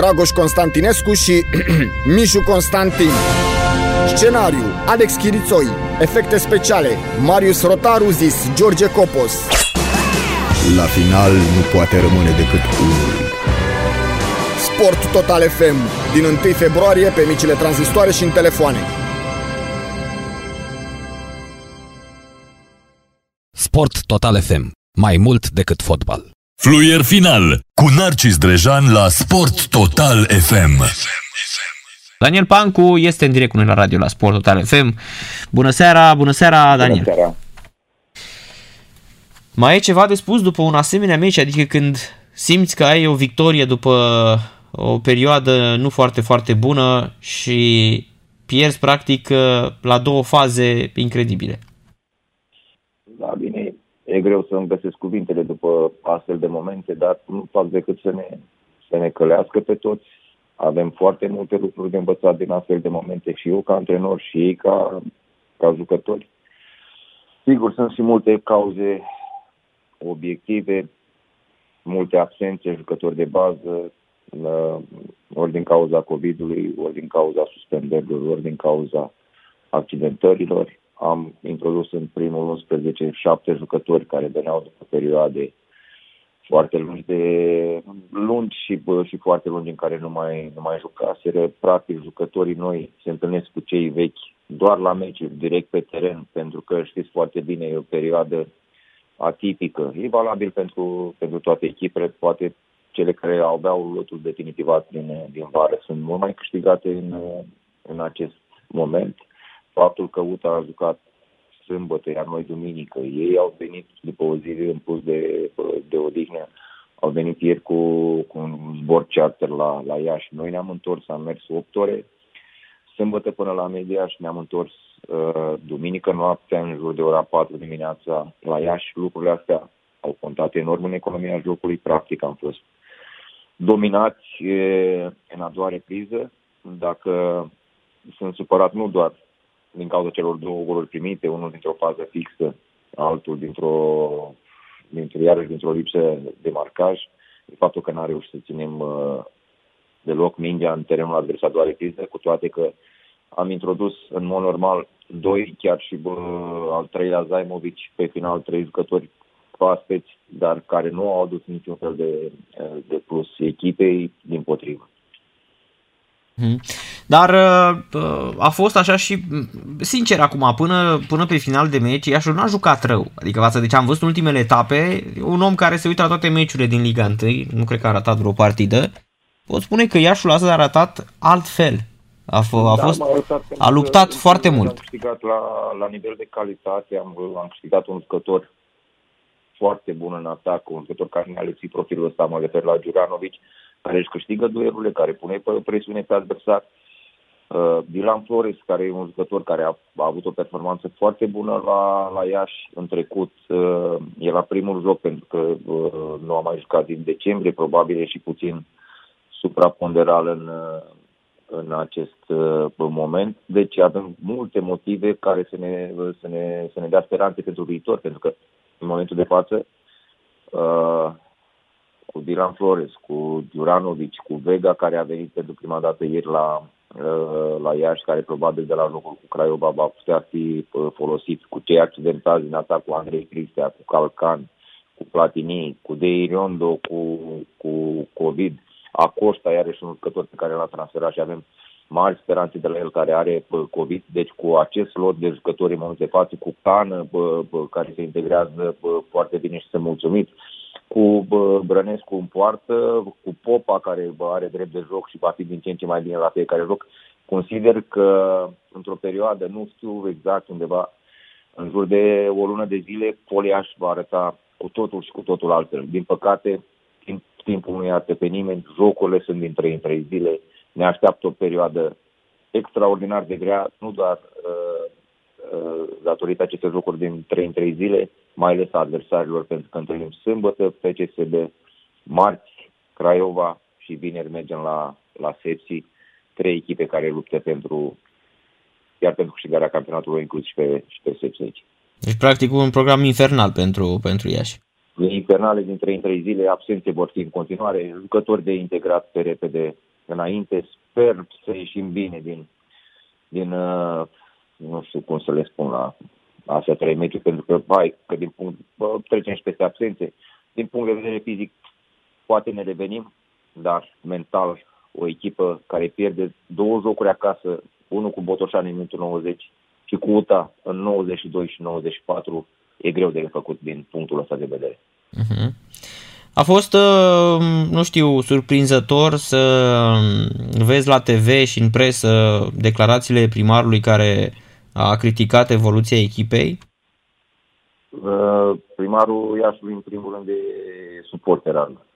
Dragoș Constantinescu și Mișu Constantin. Scenariu, Alex Chirițoi. Efecte speciale, Marius Rotaru zis George Copos. La final nu poate rămâne decât unul. Sport Total FM, din 1 februarie pe micile tranzistoare și în telefoane. Sport Total FM. Mai mult decât fotbal. Fluier final cu Narcis Drejan la Sport Total FM. Daniel Pancu este în direct cu noi la radio la Sport Total FM. Bună seara, bună seara, Daniel. Bună seara. Mai e ceva de spus după un asemenea meci, adică când simți că ai o victorie după o perioadă nu foarte, foarte bună și pierzi practic la două faze incredibile. Da, bine, e greu să-mi găsesc cuvintele după astfel de momente, dar nu fac decât să ne, să ne călească pe toți. Avem foarte multe lucruri de învățat din astfel de momente și eu ca antrenor și ei ca, ca jucători. Sigur, sunt și multe cauze obiective, multe absențe, jucători de bază, ori din cauza COVID-ului, ori din cauza suspendărilor, ori din cauza accidentărilor. Am introdus în primul 11 șapte jucători care veneau după perioade foarte lungi de lungi și, și foarte lungi în care nu mai, nu mai jucaseră. Practic, jucătorii noi se întâlnesc cu cei vechi doar la meciuri, direct pe teren, pentru că știți foarte bine, e o perioadă atipică. E valabil pentru, pentru toate echipele, poate cele care au aveau lotul definitivat din, din vară sunt mult mai câștigate în, în acest moment. Faptul că UTA a jucat sâmbătă, iar noi duminică, ei au venit după o zi în plus de, de odihnă, au venit ieri cu, cu un zbor charter la, la Iași. Noi ne-am întors, am mers 8 ore, sâmbătă până la media și ne-am întors uh, duminică noaptea, în jur de ora 4 dimineața la Iași. Lucrurile astea au contat enorm în economia jocului. Practic am fost dominați e, în a doua repriză. Dacă sunt supărat nu doar din cauza celor două goluri primite, unul dintr-o fază fixă, altul dintr-o, dintr-o iarăși dintr-o lipsă de marcaj, de faptul că n-a reușit să ținem uh, deloc mingea în terenul adversar a doua repriză, cu toate că am introdus în mod normal doi, chiar și bă, al treilea Zaimovic, pe final trei jucători proaspeți, dar care nu au adus niciun fel de, de plus echipei, din potrivă. Mhm. Dar uh, a fost așa și, sincer acum, până, până pe final de meci, Iașul nu a jucat rău. Adică față de ce am văzut în ultimele etape, un om care se uită la toate meciurile din Liga 1, nu cred că a ratat vreo partidă, pot spune că Iașul asta a arătat altfel. A, f- a, da, fost, a luptat foarte mult. Am câștigat la, la nivel de calitate, am, am câștigat un jucător foarte bun în atac, un jucător care ne-a lipsit profilul ăsta, mă refer la Giuranovic, care își câștigă duelurile, care pune presiune pe adversar. Uh, Dylan Flores, care e un jucător care a, a avut o performanță foarte bună la, la Iași în trecut. Uh, e la primul joc pentru că uh, nu a mai jucat din decembrie, probabil e și puțin supraponderal în, uh, în acest uh, moment. Deci avem multe motive care să ne, să ne, să ne dea speranțe pentru viitor, pentru că în momentul de față, uh, cu Dylan Flores, cu Duranovic, cu Vega, care a venit pentru prima dată ieri la, uh, la Iași, care probabil de la locul cu Craiova va putea fi uh, folosit, cu cei accidentați din atac, cu Andrei Cristea, cu Calcan, cu Platini, cu Dei Riondo, cu, cu COVID, Acosta, iarăși un jucător pe care l-a transferat și avem mari speranțe de la el care are COVID, deci cu acest lot de jucători în momentul de față, cu Cană, bă, bă, care se integrează bă, foarte bine și sunt mulțumit, cu bă, Brănescu în poartă, cu Popa, care bă, are drept de joc și va fi din ce în ce mai bine la fiecare joc, consider că într-o perioadă, nu știu exact undeva, în jur de o lună de zile, Poliaș va arăta cu totul și cu totul altfel. Din păcate, timp timpul nu iartă pe nimeni, jocurile sunt din 3 în 3 zile, ne așteaptă o perioadă extraordinar de grea, nu doar uh, uh, datorită acestei jocuri din 3 în 3 zile, mai ales adversarilor, pentru că întâlnim sâmbătă PCSB, marți Craiova și vineri mergem la, la Sepsi, trei echipe care luptă pentru iar pentru câștigarea campionatului inclus și pe, și pe Sepsi aici. Deci, practic, un program infernal pentru, pentru Iași. Infernale din 3 în 3 zile, absențe vor fi în continuare, jucători de integrat pe repede înainte. Sper să ieșim bine din, din uh, nu știu cum să le spun la astea trei meciuri, pentru că, vai, că din punct, bă, trecem și peste absențe. Din punct de vedere fizic, poate ne revenim, dar mental, o echipă care pierde două jocuri acasă, unul cu Botoșani în minutul 90 și cu UTA în 92 și 94, e greu de făcut din punctul ăsta de vedere. Uh-huh. A fost, uh, nu știu, surprinzător să um, vezi la TV și în presă declarațiile primarului care a criticat evoluția echipei? Uh, primarul Iașului, în primul rând, e suporter al,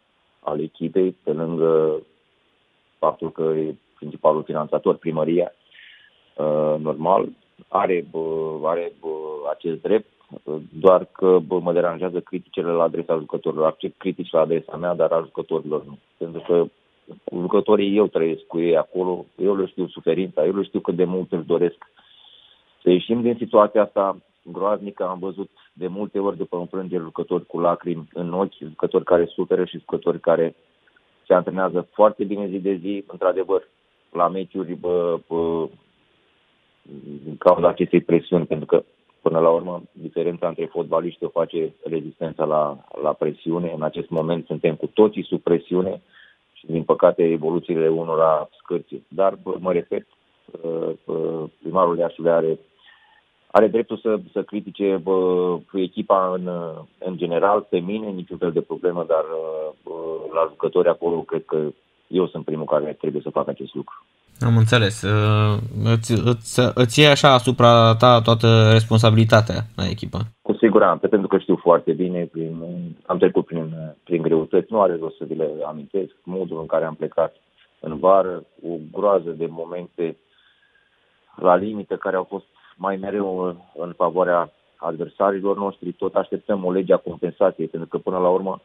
al echipei, pe lângă faptul că e principalul finanțator, primăria, uh, normal, are, are acest drept, doar că bă, mă deranjează criticile la adresa jucătorilor. Accept critici la adresa mea, dar a jucătorilor nu. Pentru că cu jucătorii eu trăiesc cu ei acolo, eu le știu suferința, eu le știu cât de mult își doresc să ieșim din situația asta groaznică. Am văzut de multe ori după înfrângeri jucători cu lacrimi în ochi, jucători care suferă și jucători care se antrenează foarte bine zi de zi, într-adevăr, la meciuri bă, bă, din cauza acestei presiuni, pentru că Până la urmă, diferența între fotbaliști o face rezistența la, la presiune. În acest moment suntem cu toții sub presiune și, din păcate, evoluțiile unora scârție. Dar, mă repet, primarul Iașului are, are dreptul să, să critique bă, echipa în, în general, pe mine, niciun fel de problemă, dar bă, la jucători acolo, cred că eu sunt primul care trebuie să facă acest lucru. Am înțeles. Uh, îți, îți, îți iei așa asupra ta toată responsabilitatea la echipă. Cu siguranță, pentru că știu foarte bine, prin, am trecut prin, prin greutăți, nu are rost să vi le amintesc, modul în care am plecat în vară, o groază de momente la limită care au fost mai mereu în favoarea adversarilor noștri, tot așteptăm o lege a compensației, pentru că până la urmă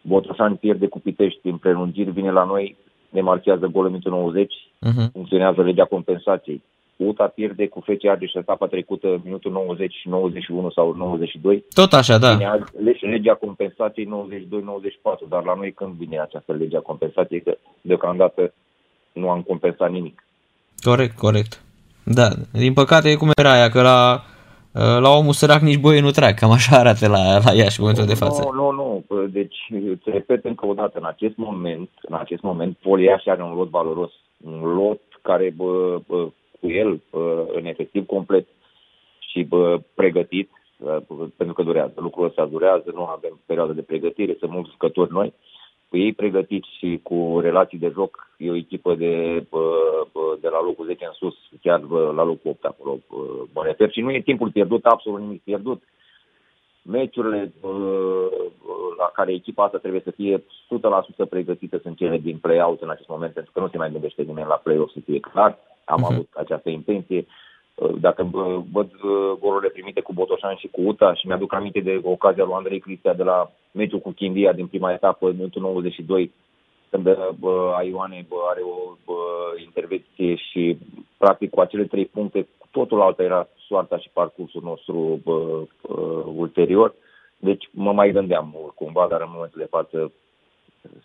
Botoșani pierde cu Pitești în prelungiri, vine la noi ne marchează golul în 90, uh-huh. funcționează legea compensației. UTA pierde cu FC Argeș etapa trecută minutul 90 și 91 sau 92. Tot așa, da. Vine legea compensației 92-94, dar la noi când vine această legea compensației, că deocamdată nu am compensat nimic. Corect, corect. Da, din păcate cum era aia, că la Uh, la omul sărac nici boie nu trag, cam așa arată la, la Iași în momentul de față. Nu, nu, nu, deci îți repet încă o dată, în acest moment, în acest moment, Poliaș are un lot valoros, un lot care bă, bă, cu el bă, în efectiv complet și bă, pregătit, bă, pentru că durează, lucrul ăsta durează, nu avem perioadă de pregătire, sunt mulți jucători noi, cu ei pregătiți și cu relații de joc, e o echipă de, de la locul 10 în sus, chiar la locul 8 acolo, mă refer. Și nu e timpul pierdut, absolut nimic pierdut. Meciurile la care echipa asta trebuie să fie 100% pregătită sunt cele din play-out în acest moment, pentru că nu se mai gândește nimeni la play-off, să fie clar. Am uh-huh. avut această intenție. Dacă văd golurile primite cu Botoșan și cu UTA și mi-aduc aminte de ocazia lui Andrei Cristia de la meciul cu Chindia din prima etapă, în minutul 92, când bă, Aioane bă, are o bă, intervenție și practic cu acele trei puncte, totul altă era soarta și parcursul nostru bă, bă, ulterior. Deci mă mai gândeam cumva, dar în momentul de față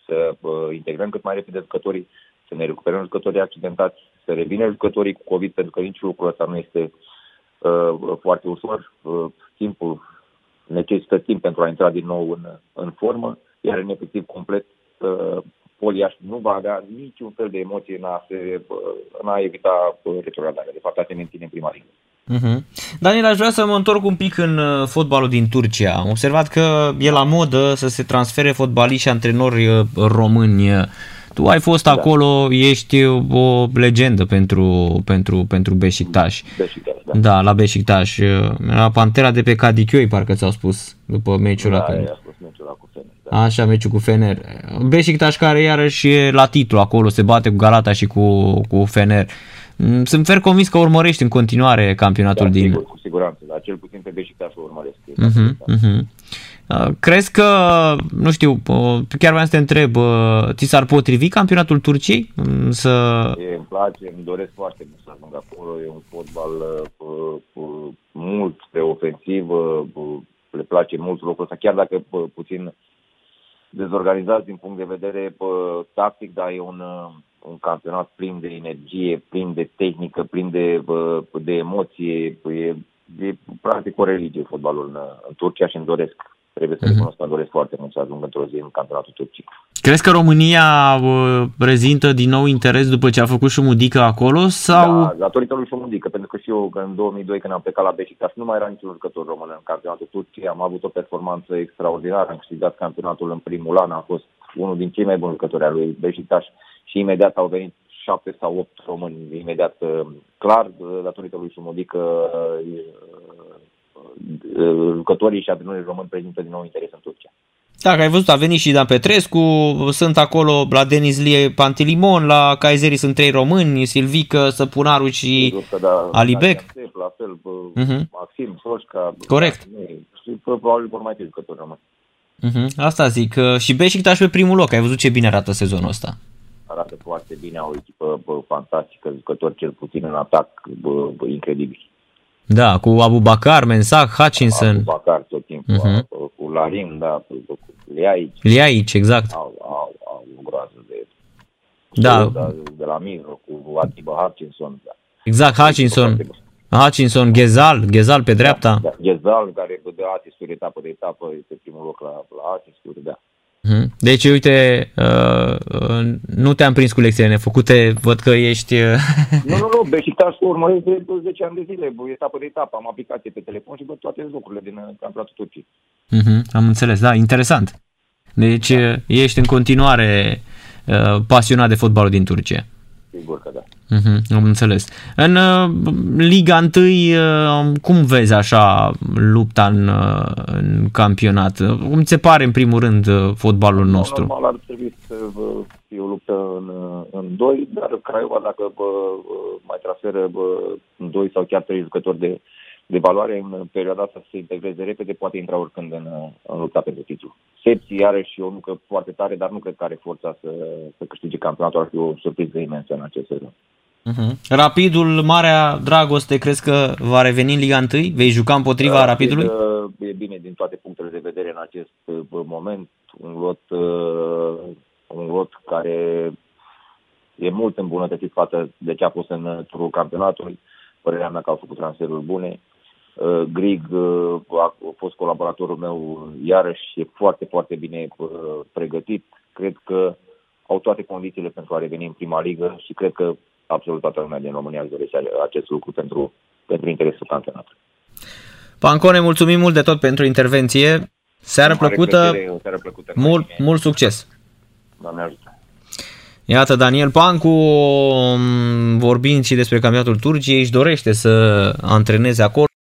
să bă, integrăm cât mai repede jucătorii, să ne recuperăm jucătorii accidentați, să revină jucătorii cu COVID, pentru că nici lucrul ăsta nu este uh, foarte ușor. Uh, timpul necesită timp pentru a intra din nou în, în formă, iar în efectiv complet uh, Poliaș nu va avea niciun fel de emoție în a, se, uh, în a evita uh, retrogradarea. De fapt, a se menține în prima ligă. Uh-huh. Daniel, aș vrea să mă întorc un pic în uh, fotbalul din Turcia. Am observat că e la modă să se transfere fotbaliști și antrenori români tu ai fost da. acolo, ești o legendă pentru, pentru, pentru Beşiktaş. Beşiktaş, da. Da, la Beşiktaş. La Pantera de pe Cadichioi, parcă ți-au spus, după meciul da, ăla. Da, a spus meciul ăla cu Fener, Da. Așa, meciul cu Fener. Beşiktaş care iarăși e la titlu acolo, se bate cu Galata și cu, cu Fener. Mm, Sunt fer convins că urmărești în continuare campionatul Da, din... sigur, cu siguranță, dar cel puțin pe Beşiktaş o urmăresc. Mhm, mhm. Uh, Crezi că, nu știu, uh, chiar vreau să te întreb, uh, ți s-ar potrivi campionatul Turciei? Mm, Să... E, îmi place, îmi doresc foarte mult să ajung acolo. E un fotbal uh, uh, mult pe ofensivă, uh, le place mult lucrul ăsta, chiar dacă uh, puțin dezorganizat din punct de vedere uh, tactic, dar e un, uh, un campionat plin de energie, plin de tehnică, plin de, uh, de emoție. E, e practic o religie fotbalul în, în Turcia și îmi doresc, trebuie să recunosc că îmi doresc foarte mult să ajung într-o zi în campionatul Turciei. Crezi că România uh, prezintă din nou interes după ce a făcut și Mudică acolo sau... Da, datorită lui Șomundică, pentru că și eu în 2002 când am plecat la Beşiktaş nu mai era niciun jucător român în campionatul Turciei, am avut o performanță extraordinară, am câștigat campionatul în primul an, am fost unul din cei mai buni jucători al lui Beşiktaş și imediat au venit șapte sau opt români, imediat uh, clar, uh, datorită lui Șomundică uh, jucătorii și antrenatorii români prezintă din nou interes în Turcia. Da, că ai văzut, a venit și Dan Petrescu, sunt acolo la Denis Lie Pantilimon, la Kaiseri sunt trei români, Silvică, Săpunaru și... Sigur că da, Alibec? Sepp, La fel, Mhm. Maxim, Soșca. Corect. Și probabil vor mai fi jucători români. Uh-huh. Asta zic. uh, Și Beşiktaş pe primul loc. Ai văzut ce bine arată sezonul ăsta. arată foarte bine, au o echipă bă, fantastică, jucători cel puțin în atac, bă, bă, incredibil. Da, cu Abu Bakar, Mensah, Hutchinson, Cu Bacar tot timpul, Mhm. uh-huh. cu Larin, da, cu, cu Leaici, Liaici, exact. au, au, au o groază de... Da. De, de la Miro, cu Atiba Hutchinson. Da. Exact, Hutchinson, Hutchinson, Ghezal, Ghezal pe dreapta. Da, Ghezal, care dă asisturi etapă de etapă, este primul loc la, la asisturi, da. Mhm. Deci, uite, uh, uh, nu te-am prins cu lecțiile nefăcute, văd că ești... uh, Nu, nu, nu, Beşiktaş urmăresc de 10 ani de zile, bă, etapă de etapă, am aplicație pe telefon și văd toate jocurile din uh, campionatul Turciei. Mhm, Am înțeles, da, interesant. Deci, uh, ești în continuare uh, pasionat de fotbalul din Turcia. Sigur că da. Mhm, am înțeles. În uh, Liga 1, uh, cum vezi așa lupta în, uh, în campionat? Cum ți se pare în primul rând uh, fotbalul nostru? Normal ar trebui să bă, fie o luptă în, în doi, dar Craiova dacă bă, bă, mai transferă bă, în doi sau chiar trei jucători de, de valoare în perioada asta să se integreze repede, poate intra oricând în, în lupta pentru titlu. Sepsi iarăși o nucă foarte tare, dar nu cred că are forța să, să câștige campionatul, ar fi o surpriză imensă în acest sezon. Mhm. Rapidul, Marea Dragoste, crezi că va reveni în Liga 1? Vei juca împotriva Rapidului? Cred că E bine din toate punctele de vedere în acest uh, moment. Un lot, uh, un lot care e mult îmbunătățit față de ce a fost în uh, turul campionatului. Părerea mea că au făcut transferuri bune. Uh, Grig uh, a fost colaboratorul meu, iarăși e foarte, foarte bine uh, pregătit. Cred că au toate condițiile pentru a reveni în prima ligă și cred că absolut toată lumea din România își dorește acest lucru pentru, pentru interesul campionatului. Pancone, mulțumim mult de tot pentru intervenție. Seară Mare plăcută, plăcere, o seară plăcută. mult, mult succes! Doamne ajută! Iată, Daniel Pancu, m, vorbind și despre campionatul Turciei, își dorește să antreneze acolo.